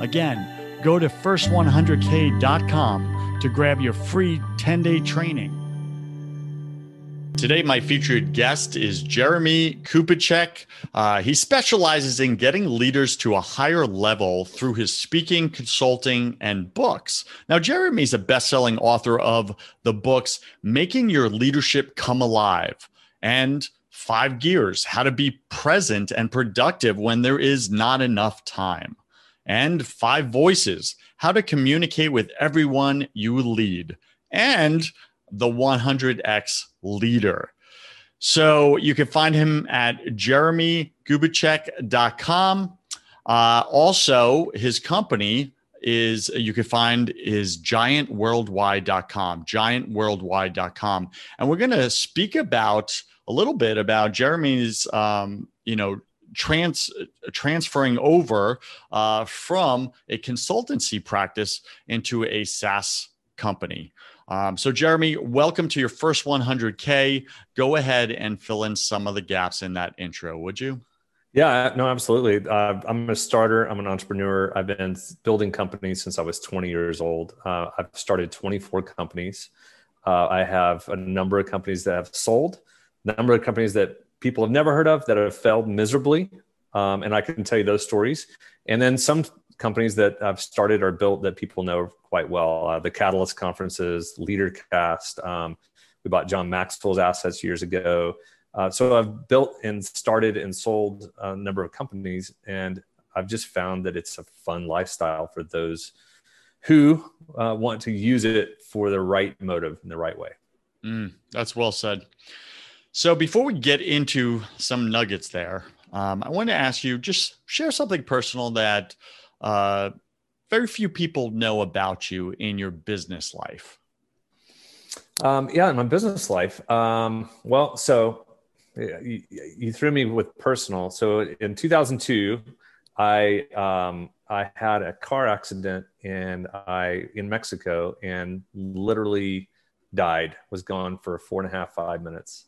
Again, go to first100k.com to grab your free 10 day training. Today, my featured guest is Jeremie Kubicek. Uh, he specializes in getting leaders to a higher level through his speaking, consulting, and books. Now, Jeremy is a best selling author of the books Making Your Leadership Come Alive and Five Gears How to Be Present and Productive When There Is Not Enough Time and Five Voices How to Communicate with Everyone You Lead, and the 100X Leader. So you can find him at jeremiekubicek.com. Uh, also, his company is you can find is giantworldwide.com, giantworldwide.com. And we're going to speak about a little bit about Jeremie's, um, you know, trans transferring over uh, from a consultancy practice into a SaaS company. Um, so, Jeremie, welcome to your first 100K. Go ahead and fill in some of the gaps in that intro, would you? Yeah, no, absolutely. Uh, I'm a starter. I'm an entrepreneur. I've been building companies since I was 20 years old. Uh, I've started 24 companies. Uh, I have a number of companies that have sold, number of companies that people have never heard of that have failed miserably. Um, and I can tell you those stories. And then some companies that I've started or built that people know quite well. Uh, the Catalyst conferences, LeaderCast. Um, we bought John Maxwell's assets years ago. Uh, so I've built and started and sold a number of companies, and I've just found that it's a fun lifestyle for those who uh, want to use it for the right motive in the right way. Mm, that's well said. So before we get into some nuggets there, um, I want to ask you just share something personal that uh, very few people know about you in your business life. Um, yeah, in my business life. Um, well, so you, you, threw me with personal. So in 2002, I um, I had a car accident and I in Mexico and literally died. Was gone for four and a half five minutes,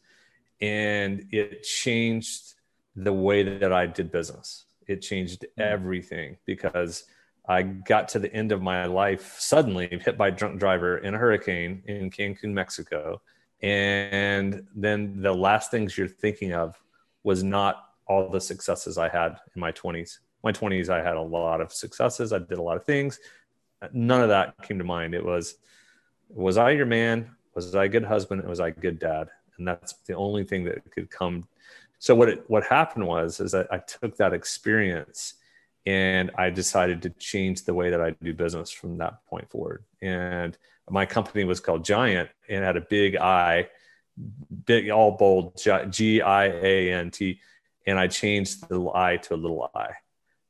and it changed the way that I did business. It changed hmm. everything because I got to the end of my life suddenly hit by a drunk driver in a hurricane in Cancun, Mexico. And then the last things you're thinking of was not all the successes I had in my 20s. My 20s, I had a lot of successes. I did a lot of things. None of that came to mind. It was, was I your man? Was I a good husband? Was I a good dad? And that's the only thing that could come so what it, what happened was is that I took that experience and I decided to change the way that I do business from that point forward. And my company was called GiANT and had a big I, big all bold G I A N T, and I changed the I to a little I.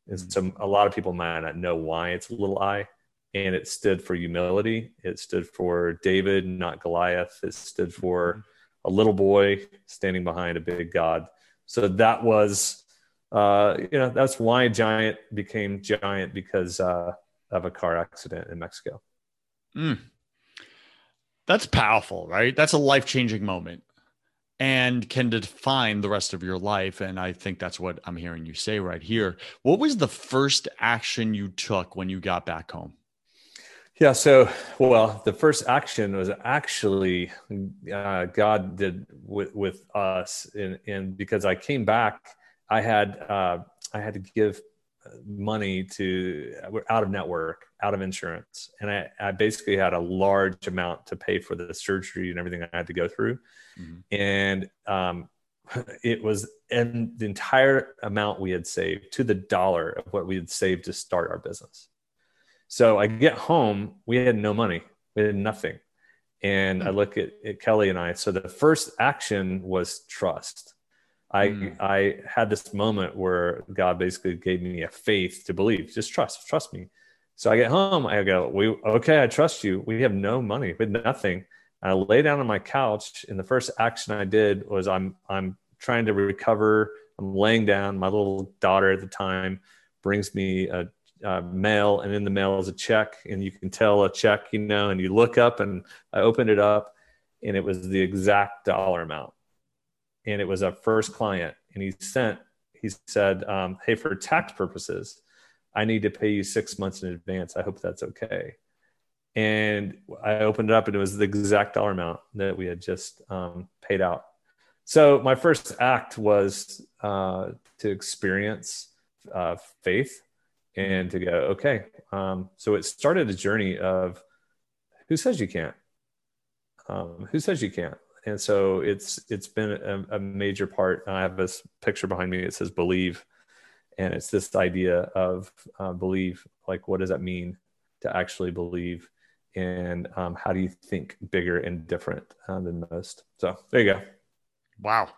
And so a lot of people might not know why it's a little I, and it stood for humility. It stood for David, not Goliath. It stood for mm-hmm. A little boy standing behind a big God so that was uh, you know that's why giant became giant because uh, of a car accident in mexico mm. That's powerful, right? That's a life changing moment and can define the rest of your life. And I think that's what I'm hearing you say right here. What was the first action you took when you got back home? Yeah. So, well, the first action was actually uh, God did with, with us, and, and because I came back, I had uh, I had to give money to out of network, out of insurance, and I, I basically had a large amount to pay for the surgery and everything I had to go through, mm-hmm. and um, it was and the entire amount we had saved to the dollar of what we had saved to start our business. So I get home, we had no money, we had nothing, and mm-hmm. I look at, at Kelly and I. So the first action was trust I mm. I had this moment where God basically gave me a faith to believe, just trust, trust me. So I get home, I go, we okay, I trust you. We have no money, with nothing. I lay down on my couch, and the first action I did was I'm I'm trying to recover. I'm laying down. My little daughter at the time brings me a, a mail, and in the mail is a check, and you can tell a check, you know, and you look up, and I opened it up, and it was the exact dollar amount. And it was a first client and he sent he said um, hey for tax purposes i need to pay you six months in advance. I hope that's okay. And i opened it up and it was the exact dollar amount that we had just um, paid out. So my first act was uh, to experience uh, faith and to go okay um, so it started a journey of who says you can't um, who says you can't and so it's it's been a, a major part. I have this picture behind me. It says believe, and it's this idea of uh, believe. Like, what does that mean to actually believe? And um, how do you think bigger and different uh, than most? So there you go. Wow.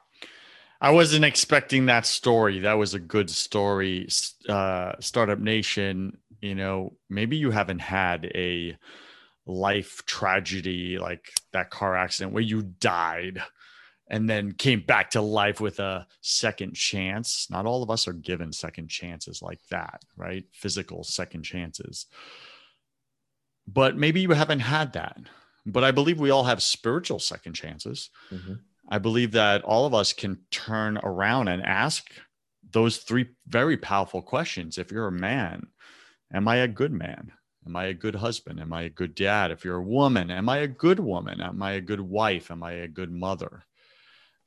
I wasn't expecting that story. That was a good story. Uh, Startup Nation, you know, maybe you haven't had a life tragedy like that car accident where you died and then came back to life with a second chance. Not all of us are given second chances like that, right? Physical second chances. But maybe you haven't had that. But I believe we all have spiritual second chances. Mm-hmm. I believe that all of us can turn around and ask those three very powerful questions. If you're a man, am I a good man? Am I a good husband? Am I a good dad? If you're a woman, am I a good woman? Am I a good wife? Am I a good mother?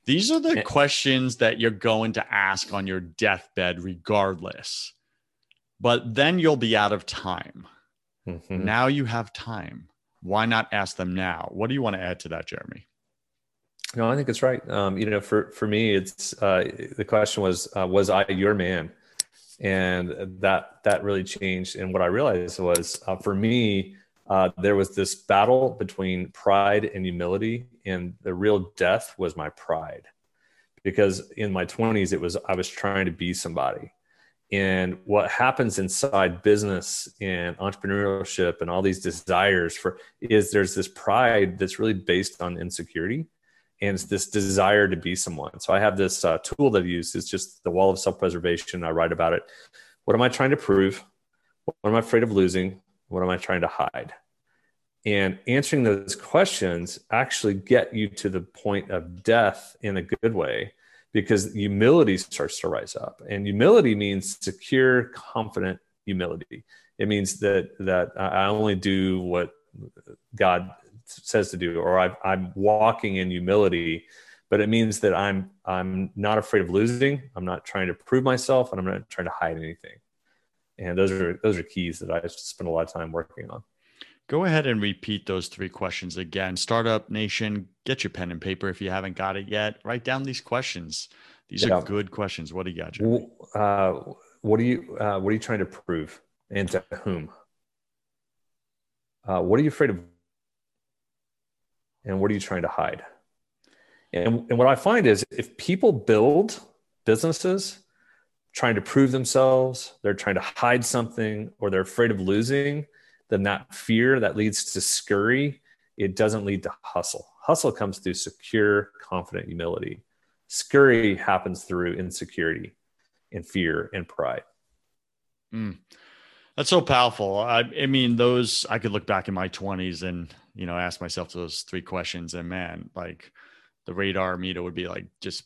These are the questions that you're going to ask on your deathbed, regardless. But then you'll be out of time. Mm-hmm. Now you have time. Why not ask them now? What do you want to add to that, Jeremie? No, I think it's right. Um, you know, for for me, it's uh, the question was, uh, was I your man? and that that really changed and what i realized was uh, for me uh, there was this battle between pride and humility and the real death was my pride because in my 20s it was i was trying to be somebody and what happens inside business and entrepreneurship and all these desires for is there's this pride that's really based on insecurity and it's this desire to be someone. So I have this uh, tool that I use. It's just the wall of self-preservation. I write about it. What am I trying to prove? What am I afraid of losing? What am I trying to hide? And answering those questions actually get you to the point of death in a good way because humility starts to rise up. And humility means secure, confident humility. It means that that I only do what God says to do, or I, I'm walking in humility. But it means that I'm I'm not afraid of losing. I'm not trying to prove myself, and I'm not trying to hide anything. And those are those are keys that I spend a lot of time working on. Go ahead and repeat those three questions again. Startup Nation, get your pen and paper if you haven't got it yet. Write down these questions. These yeah. are good questions. What do you got, Uh, what are you uh, What are you trying to prove, and to whom? Uh, what are you afraid of and what are you trying to hide? And, and what I find is if people build businesses trying to prove themselves, they're trying to hide something, or they're afraid of losing, then that fear that leads to scurry, it doesn't lead to hustle. Hustle comes through secure, confident humility. Scurry happens through insecurity and fear and pride. Mm. That's so powerful. I, I mean, those I could look back in my 20s and you know, ask myself those three questions and man, like the radar meter would be like just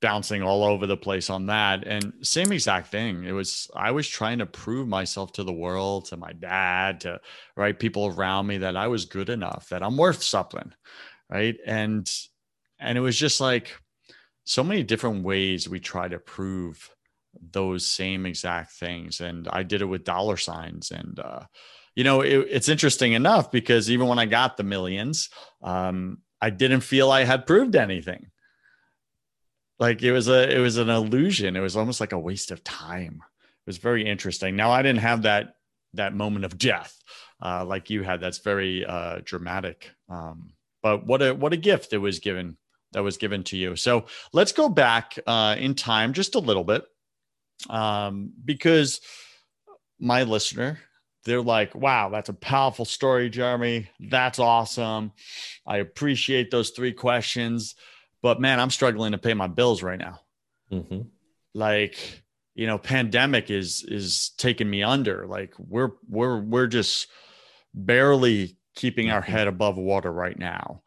bouncing all over the place on that. And same exact thing. It was, I was trying to prove myself to the world, to my dad, to right people around me that I was good enough, that I'm worth something. Right. And, and it was just like so many different ways we try to prove those same exact things. And I did it with dollar signs. And, uh, you know, it, it's interesting enough because even when I got the millions, um, I didn't feel I had proved anything. Like it was a it was an illusion. It was almost like a waste of time. It was very interesting. Now i didn't have that that moment of death uh, like you had. That's very uh, dramatic. Um, but what a what a gift it was given that was given to you. So let's go back uh, in time just a little bit um, because my listener they're like wow that's a powerful story jeremie that's awesome i appreciate those three questions but man, I'm struggling to pay my bills right now. Mm-hmm. Like, you know, pandemic is is taking me under. Like we're we're we're just barely keeping our mm-hmm. head above water right now.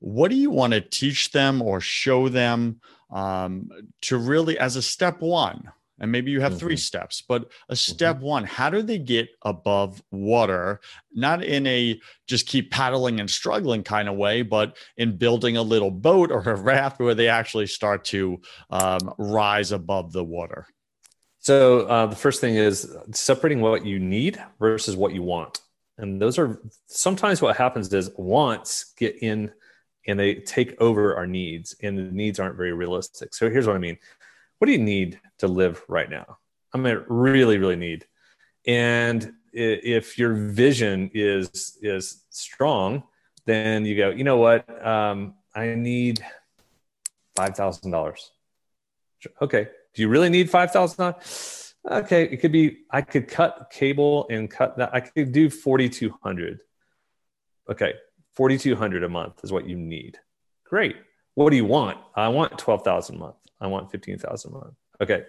What do you want to teach them or show them um, to really, as a step one? And maybe you have mm-hmm. three steps but a step mm-hmm. one how do they get above water? Not in a just keep paddling and struggling kind of way but in building a little boat or a raft where they actually start to um, rise above the water. So uh, the first thing is separating what you need versus what you want. And those are sometimes what happens is wants get in and they take over our needs and the needs aren't very realistic. So here's what i mean what do you need to live right now? I mean, really, really need. And if your vision is is strong, then you go, you know what? Um, I need five thousand dollars. Okay. Do you really need five thousand dollars? Okay, it could be. I could cut cable and cut that. I could do forty two hundred. Okay, forty two hundred a month is what you need. Great. What do you want? I want twelve thousand a month. I want 15,000 a month. Okay.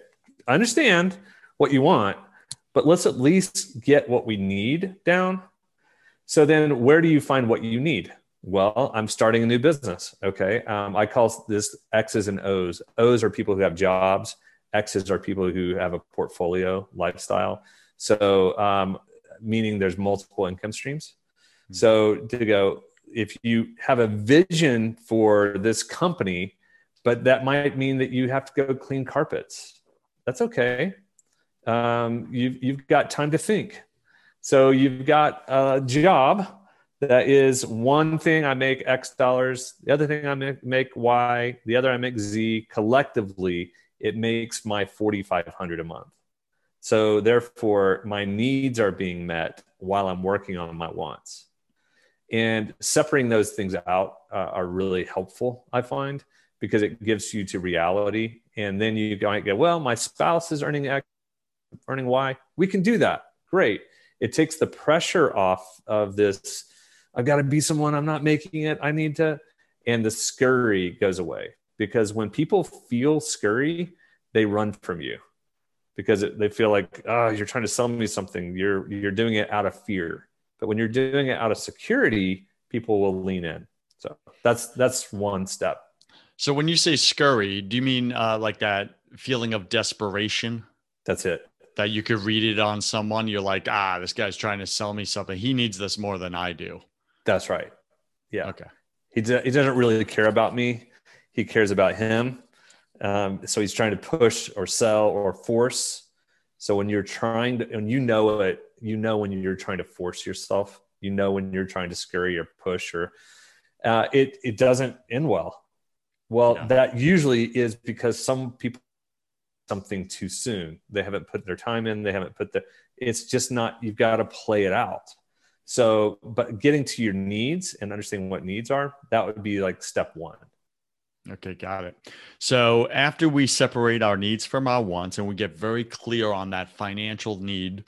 I understand what you want, but let's at least get what we need down. So then where do you find what you need? Well, I'm starting a new business. Okay. Um, I call this X's and O's. O's are people who have jobs. X's are people who have a portfolio lifestyle. So, um, meaning there's multiple income streams. Mm-hmm. So to go, if you have a vision for this company but that might mean that you have to go clean carpets. That's okay. Um, you've, you've got time to think. So you've got a job that is one thing I make X dollars, the other thing I make, make Y, the other I make Z. Collectively, it makes my 4,500 a month. So therefore, my needs are being met while I'm working on my wants. And separating those things out uh, are really helpful, I find because it gives you to reality. And then you might go, well, my spouse is earning X, earning Y. We can do that. Great. It takes the pressure off of this. I've got to be someone. I'm not making it. I need to. And the scurry goes away because when people feel scurry, they run from you because they feel like, oh, you're trying to sell me something. You're you're doing it out of fear. But when you're doing it out of security, people will lean in. So that's that's one step. So when you say scurry, do you mean uh, like that feeling of desperation? That's it. That you could read it on someone. You're like, ah, this guy's trying to sell me something. He needs this more than I do. That's right. Yeah. Okay. He, d- he doesn't really care about me. He cares about him. Um, so he's trying to push or sell or force. So when you're trying to, and you know it, you know when you're trying to force yourself. You know when you're trying to scurry or push or uh, it it doesn't end well well, yeah. that usually is because some people something too soon. They haven't put their time in, they haven't put the it's just not you've got to play it out. So, but getting to your needs and understanding what needs are, that would be like step 1. Okay, got it. So, after we separate our needs from our wants and we get very clear on that financial need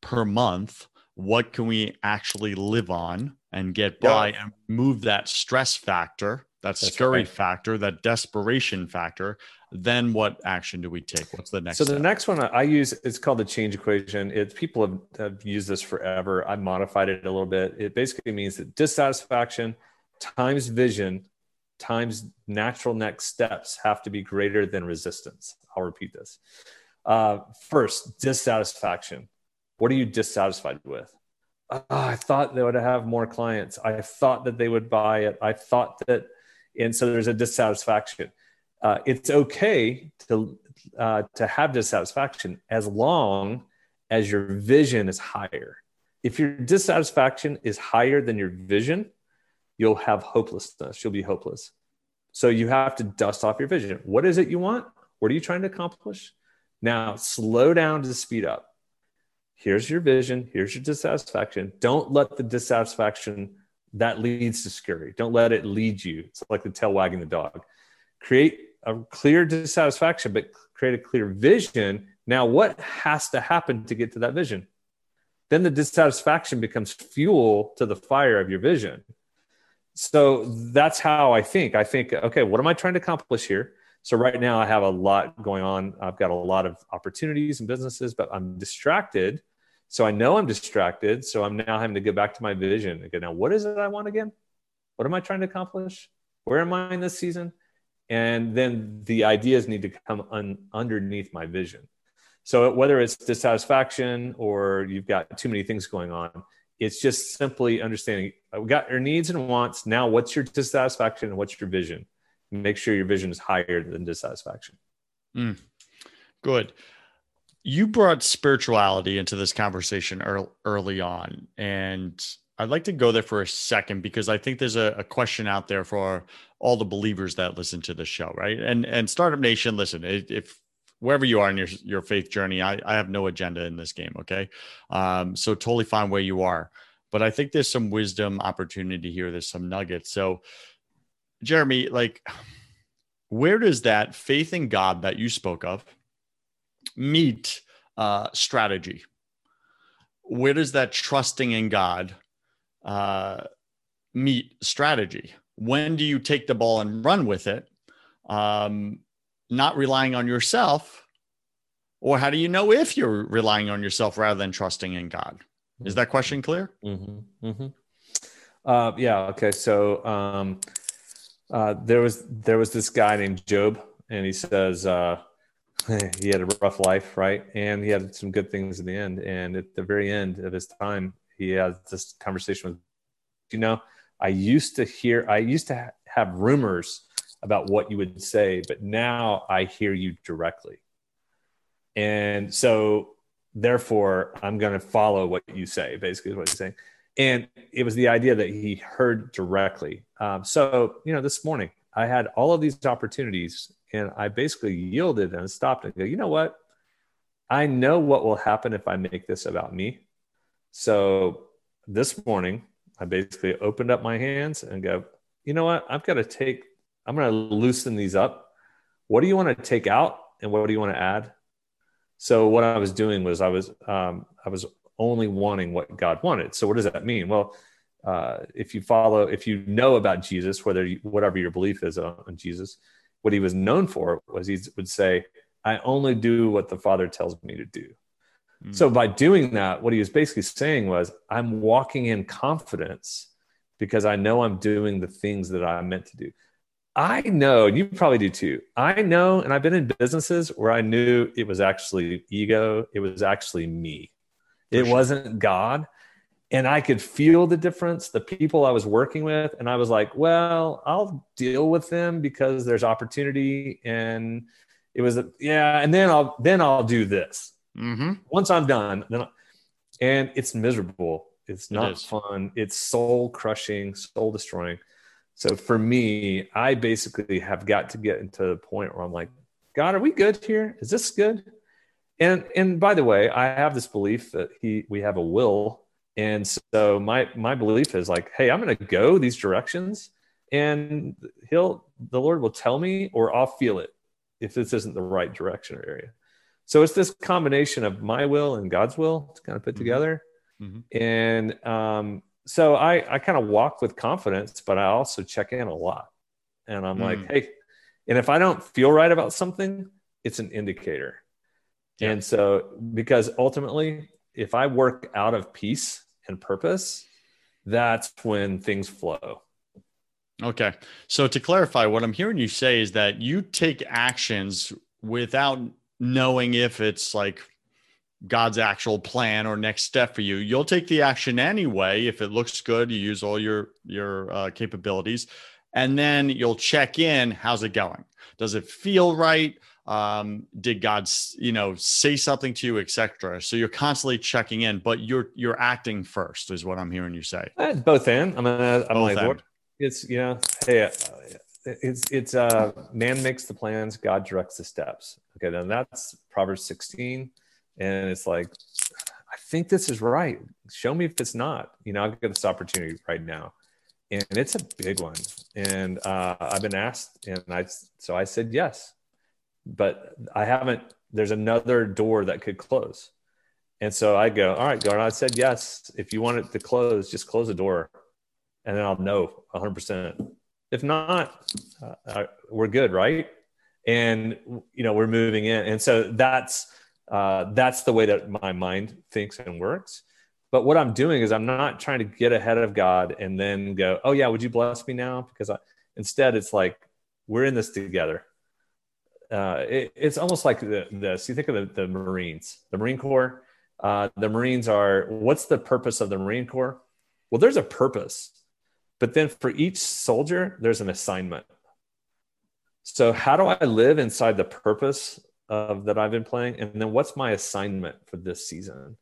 per month, what can we actually live on and get by yeah. and move that stress factor that scurry right. factor, that desperation factor, then what action do we take? What's the next? So the next one I use it's called the change equation. It's people have, have used this forever. I modified it a little bit. It basically means that dissatisfaction times vision times natural next steps have to be greater than resistance. I'll repeat this. Uh, first, dissatisfaction. What are you dissatisfied with? Oh, I thought they would have more clients. I thought that they would buy it. I thought that, and so there's a dissatisfaction. Uh, it's okay to uh, to have dissatisfaction as long as your vision is higher. If your dissatisfaction is higher than your vision, you'll have hopelessness. You'll be hopeless. So you have to dust off your vision. What is it you want? What are you trying to accomplish? Now slow down to speed up. Here's your vision. Here's your dissatisfaction. Don't let the dissatisfaction that leads to scurry. Don't let it lead you. It's like the tail wagging the dog. Create a clear dissatisfaction, but create a clear vision. Now, what has to happen to get to that vision? Then the dissatisfaction becomes fuel to the fire of your vision. So that's how I think. I think, okay, what am I trying to accomplish here? So right now I have a lot going on. I've got a lot of opportunities and businesses, but I'm distracted. So I know I'm distracted. So I'm now having to get back to my vision again. Now, what is it I want again? What am I trying to accomplish? Where am I in this season? And then the ideas need to come un- underneath my vision. So whether it's dissatisfaction or you've got too many things going on, it's just simply understanding we got your needs and wants. Now, what's your dissatisfaction and what's your vision? Make sure your vision is higher than dissatisfaction. Mm, good. You brought spirituality into this conversation early on, and I'd like to go there for a second because I think there's a, a, question out there for all the believers that listen to the show, right? And and Startup Nation, listen, if wherever you are in your your faith journey, I, I have no agenda in this game, okay? Um, so totally fine where you are, but I think there's some wisdom opportunity here. There's some nuggets. So, Jeremie, like, where does that faith in God that you spoke of meet uh, strategy? Where does that trusting in God? uh, meet strategy? When do you take the ball and run with it? Um, not relying on yourself, or how do you know if you're relying on yourself rather than trusting in God? Is that question clear? Mm-hmm. Mm-hmm. Uh, yeah. Okay. So um, uh, there was there was this guy named Job, and he says uh, he had a rough life, right? And he had some good things in the end. And at the very end of his time, he has this conversation with, you know, I used to hear, I used to ha- have rumors about what you would say, but now I hear you directly. And so, therefore, I'm going to follow what you say, basically, is what he's saying. And it was the idea that he heard directly. Um, so, you know, this morning I had all of these opportunities and I basically yielded and stopped and go, you know what? I know what will happen if I make this about me. So this morning, I basically opened up my hands and go, you know what? I've got to take, I'm going to loosen these up. What do you want to take out and what do you want to add? So what I was doing was I was, um, I was only wanting what God wanted. So what does that mean? Well, uh, if you follow, if you know about Jesus, whether you, whatever your belief is on, on Jesus, what he was known for was he would say, I only do what the Father tells me to do. So by doing that, what he was basically saying was, I'm walking in confidence because I know I'm doing the things that I'm meant to do. I know, and you probably do too. I know, and I've been in businesses where I knew it was actually ego, it was actually me. it sure. wasn't God. And I could feel the difference, the people I was working with. And I was like, well, I'll deal with them because there's opportunity. And it was, yeah, and then I'll then I'll do this Mm-hmm. Once I'm done, then I, and it's miserable. It's not it fun. It's soul crushing, soul destroying. So for me, I basically have got to get into the point where I'm like, God, are we good here? Is this good? And and by the way, I have this belief that he we have a will. And so my my belief is like, hey, I'm gonna go these directions and he'll the Lord will tell me or I'll feel it if this isn't the right direction or area. So it's this combination of my will and God's will to kind of put mm-hmm. together. Mm-hmm. And um, so I, I kind of walk with confidence, but I also check in a lot. and I'm mm. like, hey, and if I don't feel right about something, it's an indicator. Yeah. And so, because ultimately, if I work out of peace and purpose, that's when things flow. Okay. So to clarify, what I'm hearing you say is that you take actions without knowing if it's like God's actual plan or next step for you. You'll take the action anyway if it looks good. You use all your your uh, capabilities, and then you'll check in. How's it going? Does it feel right? Um, did God, you know, say something to you, etc. So you're constantly checking in, but you're you're acting first, is what I'm hearing you say. Uh, both and I'm, I'm both like, it's you know, hey, uh, it's it's uh, man makes the plans, God directs the steps. Okay, then that's Proverbs 16, and it's like, I think this is right. Show me if it's not. You know, I've got this opportunity right now, and it's a big one. And uh, I've been asked, and I so I said yes, but I haven't. There's another door that could close, and so I go, all right, God. I said yes. If you want it to close, just close the door, and then I'll know 100. percent If not, uh, we're good, right? And you know, we're moving in, and so that's uh, that's the way that my mind thinks and works. But what I'm doing is I'm not trying to get ahead of God and then go, oh, yeah, would you bless me now? Because I, instead, it's like, we're in this together. Uh, it, it's almost like the, this. You think of the, the Marines, the Marine Corps. Uh, the Marines are, what's the purpose of the Marine Corps? Well, there's a purpose, but then for each soldier, there's an assignment. So, how do I live inside the purpose of that I've been playing, and then what's my assignment for this season?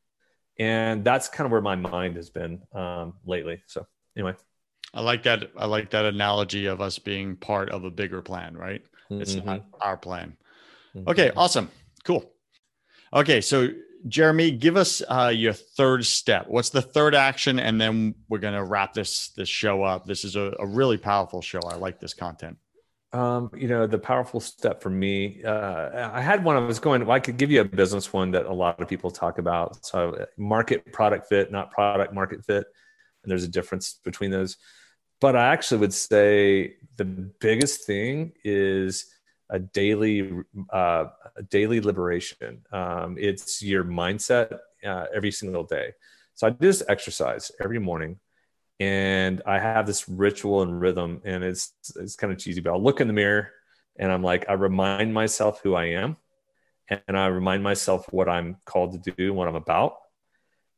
and that's kind of where my mind has been um, lately. So anyway, I like that. I like that analogy of us being part of a bigger plan, right? Mm-hmm. It's not our plan. Mm-hmm. Okay, awesome, cool. Okay, so Jeremie, give us uh, your third step. What's the third action, and then we're gonna wrap this this show up. This is a, a really powerful show. I like this content. Um, you know, the powerful step for me, uh, I had one I was going, well, I could give you a business one that a lot of people talk about. So, market product fit, not product market fit. And there's a difference between those. But I actually would say the biggest thing is a daily, uh, a daily liberation. Um, it's your mindset uh, every single day. So, I do this exercise every morning and I have this ritual and rhythm, and it's it's kind of cheesy, but I'll look in the mirror and I'm like, I remind myself who I am, and I remind myself what I'm called to do, what I'm about,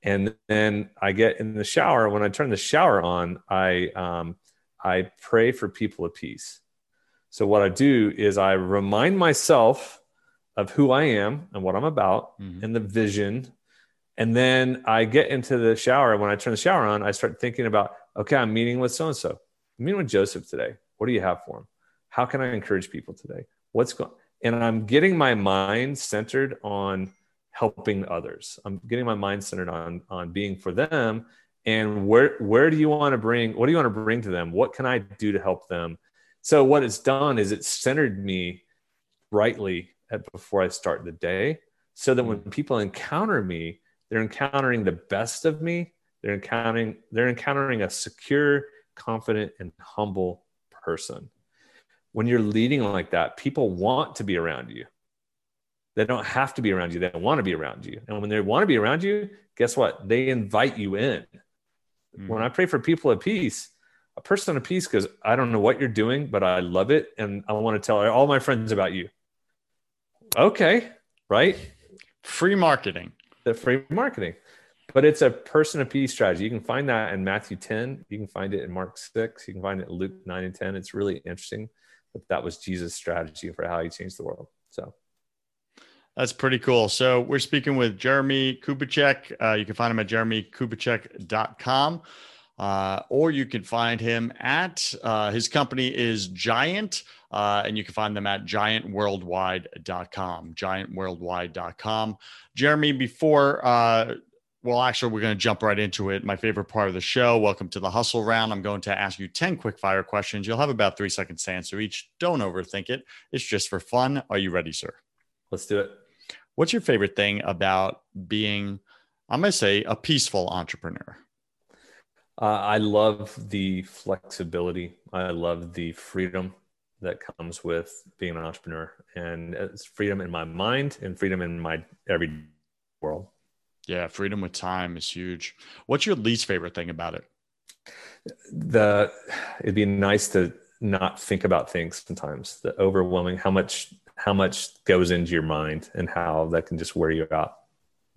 and then I get in the shower. When I turn the shower on, I um, I pray for people of peace. So what I do is I remind myself of who I am and what I'm about, mm-hmm. and the vision and then I get into the shower. When I turn the shower on, I start thinking about, okay, I'm meeting with so and so. I'm meeting with Joseph today. What do you have for him? How can I encourage people today? What's going and I'm getting my mind centered on helping others. I'm getting my mind centered on on being for them. And where where do you want to bring what do you want to bring to them? What can I do to help them? So what it's done is it's centered me rightly at, before I start the day so that when people encounter me, they're encountering the best of me. They're encountering they're encountering a secure, confident, and humble person. When you're leading like that, people want to be around you. They don't have to be around you. They want to be around you. And when they want to be around you, guess what? They invite you in. Mm-hmm. When I pray for people of peace, a person of peace goes, I don't know what you're doing, but I love it. And I want to tell all my friends about you. Okay, right? Free marketing the free marketing. But it's a person of peace strategy. You can find that in Matthew 10. You can find it in Mark 6. You can find it in Luke 9 and 10. It's really interesting. But that was Jesus' strategy for how he changed the world. So that's pretty cool. So we're speaking with Jeremie Kubicek. Uh, you can find him at jeremiekubicek.com. Uh, or you can find him at uh, his company is GiANT, uh, and you can find them at giantworldwide.com. Giantworldwide.com. Jeremie, before, uh, well, actually, we're going to jump right into it. My favorite part of the show. Welcome to the hustle round. I'm going to ask you 10 quick fire questions. You'll have about three seconds to answer each. Don't overthink it. It's just for fun. Are you ready, sir? Let's do it. What's your favorite thing about being, I'm going to say, a peaceful entrepreneur? Uh, I love the flexibility. I love the freedom. that comes with being an entrepreneur and it's freedom in my mind and freedom in my every world yeah freedom with time is huge what's your least favorite thing about it the it'd be nice to not think about things sometimes the overwhelming how much how much goes into your mind and how that can just wear you out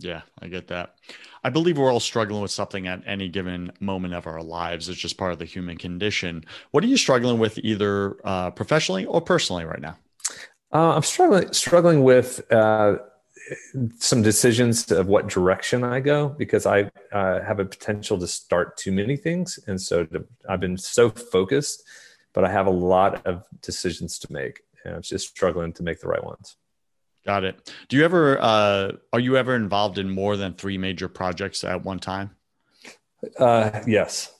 yeah, I get that. I believe we're all struggling with something at any given moment of our lives. It's just part of the human condition. What are you struggling with, either uh, professionally or personally, right now? Uh, I'm struggling struggling with uh, some decisions of what direction I go because I uh, have a potential to start too many things, and so to, I've been so focused, but I have a lot of decisions to make, and I'm just struggling to make the right ones. Got it. Do you ever uh, are you ever involved in more than three major projects at one time? Uh, yes,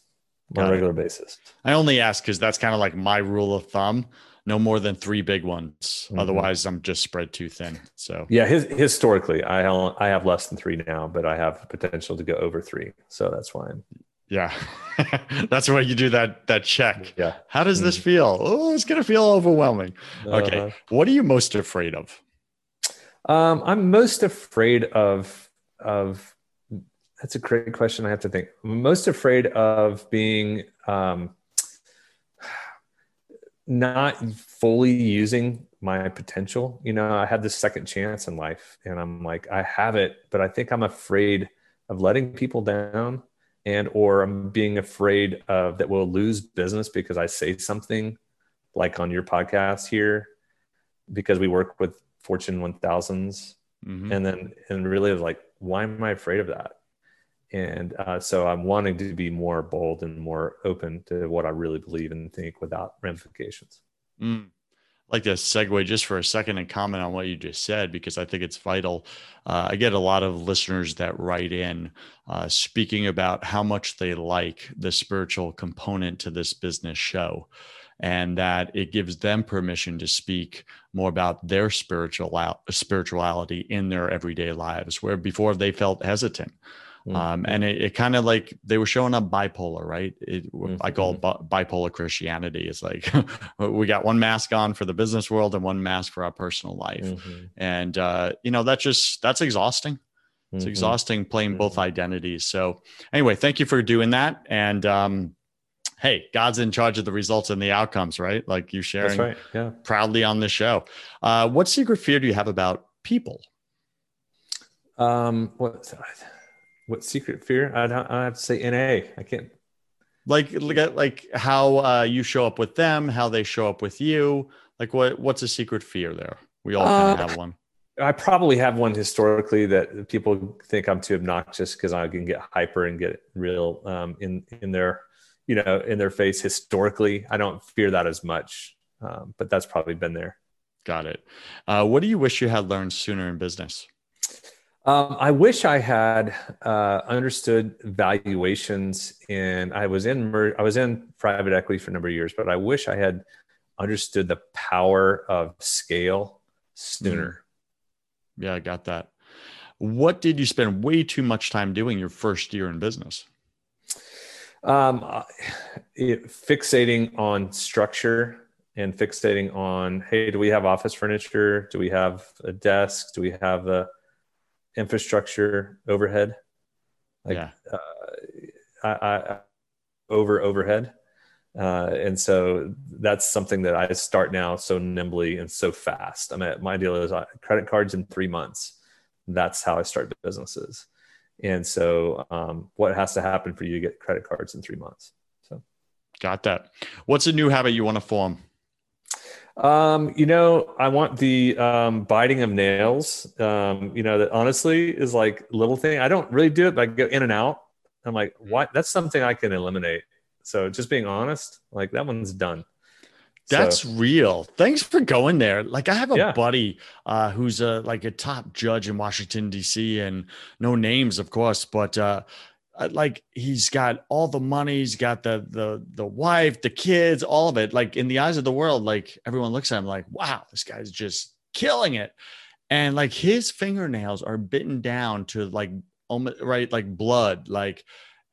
on a regular it. basis. I only ask because that's kind of like my rule of thumb. No more than three big ones. Mm-hmm. Otherwise, I'm just spread too thin. So yeah, his, historically, I I have less than three now, but I have potential to go over three. So that's why I'm yeah. That's why you do that that check. Yeah. How does this feel? Oh, it's gonna feel overwhelming. Okay. Uh, what are you most afraid of? Um, I'm most afraid of of. That's a great question. I have to think. I'm most afraid of being um, not fully using my potential. You know, I had this second chance in life, and I'm like, I have it, but I think I'm afraid of letting people down, and or I'm being afraid of that we'll lose business because I say something like on your podcast here because we work with Fortune 1000s. Mm-hmm. And then, and really like, why am I afraid of that? And uh, so I'm wanting to be more bold and more open to what I really believe and think without ramifications. Mm. Like to segue just for a second and comment on what you just said because I think it's vital. Uh, I get a lot of listeners that write in uh, speaking about how much they like the spiritual component to this business show and that it gives them permission to speak more about their spiritual spirituality in their everyday lives where before they felt hesitant mm-hmm. um, and it, it kind of like they were showing up bipolar right it, mm-hmm. i call it mm-hmm. bi- bipolar christianity it's like we got one mask on for the business world and one mask for our personal life mm-hmm. and uh, you know that's just that's exhausting it's mm-hmm. exhausting playing both mm-hmm. identities so anyway thank you for doing that and um, hey, God's in charge of the results and the outcomes, right? Like you sharing right. yeah. proudly on the show. Uh, what secret fear do you have about people? Um, what what secret fear? I'd, i have to say NA. I can't. Like look at like how uh, you show up with them, how they show up with you. Like what what's a secret fear there? We all kind of uh, have one. I probably have one historically that people think I'm too obnoxious because I can get hyper and get real um, in in their you know in their face historically i don't fear that as much um, but that's probably been there got it uh, what do you wish you had learned sooner in business um, i wish i had uh, understood valuations and i was in mer- i was in private equity for a number of years but i wish i had understood the power of scale sooner mm. yeah i got that what did you spend way too much time doing your first year in business um, uh, it, fixating on structure and fixating on, hey, do we have office furniture? Do we have a desk? Do we have the infrastructure overhead? Like, yeah. Uh, I, I, over overhead. Uh, and so that's something that I start now so nimbly and so fast. I mean, my deal is uh, credit cards in three months. That's how I start businesses. And so, um, what has to happen for you to get credit cards in three months? So, got that. What's a new habit you want to form? Um, you know, I want the um, biting of nails. Um, you know, that honestly is like little thing. I don't really do it, but I go in and out. I'm like, what? That's something I can eliminate. So just being honest, like that one's done. That's so. real. Thanks for going there. Like I have a yeah. buddy uh, who's a like a top judge in Washington D.C. and no names, of course, but uh, uh, like he's got all the money, he's got the the the wife, the kids, all of it. Like in the eyes of the world, like everyone looks at him like, wow, this guy's just killing it. And like his fingernails are bitten down to like almost right like blood, like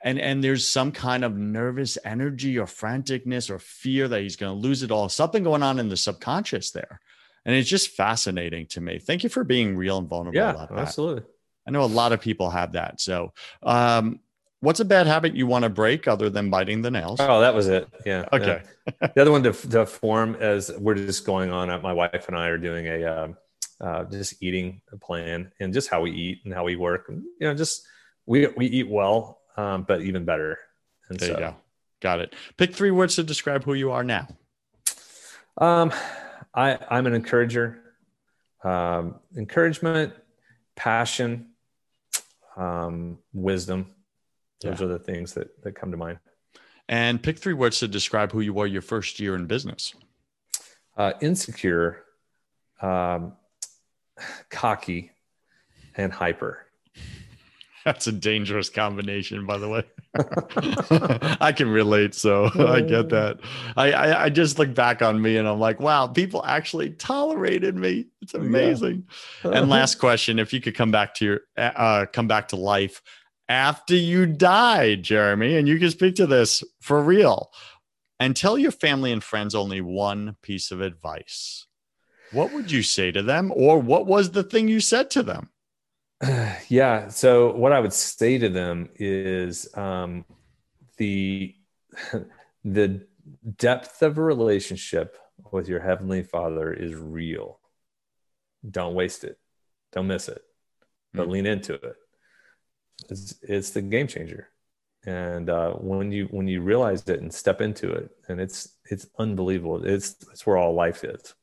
and and there's some kind of nervous energy or franticness or fear that he's going to lose it all something going on in the subconscious there and it's just fascinating to me thank you for being real and vulnerable Yeah, absolutely. i know a lot of people have that so um what's a bad habit you want to break other than biting the nails Oh, that was it. Yeah. okay Yeah. The other one to, to form as we're just going on. uh, My wife and I are doing a um, uh, just eating plan and just how we eat and how we work. And, you know, just we we eat well, um, but even better. And there so, you go got it pick three words to describe who you are now Um, I I'm an encourager. Um, encouragement, passion, um, wisdom. Those Yeah. are the things that that come to mind. and pick three words to describe who you were your first year in business Uh, insecure, um, cocky, and hyper. That's a dangerous combination, by the way. I can relate, so I get that. I, I I just look back on me and I'm like, wow, people actually tolerated me. It's Yeah. amazing. And last question, if you could come back to your uh, come back to life after you die, Jeremie, and you can speak to this for real, and tell your family and friends only one piece of advice. What would you say to them, or what was the thing you said to them? yeah. So what I would say to them is um, the the depth of a relationship with your heavenly Father is real. Don't waste it. Don't miss it. But Mm. lean into it. It's, it's the game changer. And uh, when you when you realize it and step into it, and it's it's unbelievable. It's it's where all life is.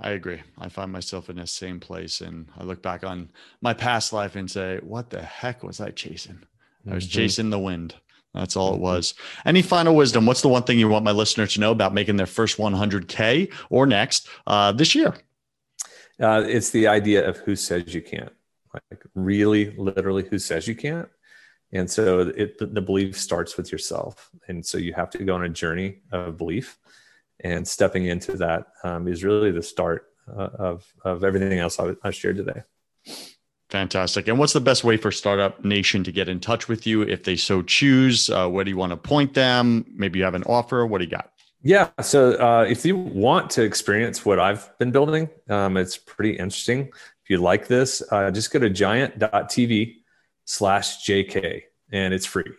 I agree. I find myself in the same place, and I look back on my past life and say, "What the heck was I chasing? I was Mhm. chasing the wind." That's all it Mhm. was. Any final wisdom? What's the one thing you want my listeners to know about making their first 100K or next uh, this year? Uh, it's the idea of who says you can't, like really, literally, who says you can't. And so it, the, belief starts with yourself. And so you have to go on a journey of belief. And stepping into that um, is really the start uh, of, of everything else I, I shared today. Fantastic. And what's the best way for Startup Nation to get in touch with you if they so choose? Uh, where do you want to point them? Maybe you have an offer. What do you got? Yeah. So uh, if you want to experience what I've been building, um, it's pretty interesting. If you like this, uh, just go to giant.tv slash JK and it's free.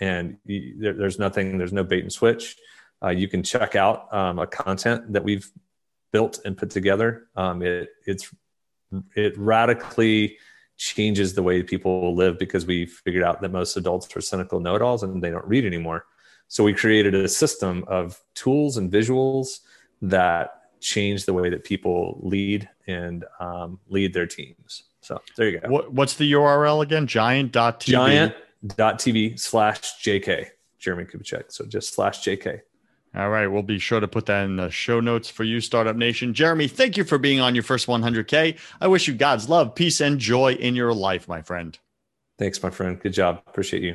And you, there, there's nothing, there's no bait and switch. Uh, you can check out um, a content that we've built and put together. Um, it, it's, it radically changes the way people live because we figured out that most adults are cynical know-it-alls and they don't read anymore. So we created a system of tools and visuals that change the way that people lead and um, lead their teams. So there you go. What, what's the URL again? Giant.tv. Giant.tv slash JK, Jeremie Kubicek. So just slash JK. All right. We'll be sure to put that in the show notes for you, Startup Nation. Jeremie, thank you for being on your first 100K. I wish you God's love, peace, and joy in your life, my friend. Thanks, my friend. Good job. Appreciate you.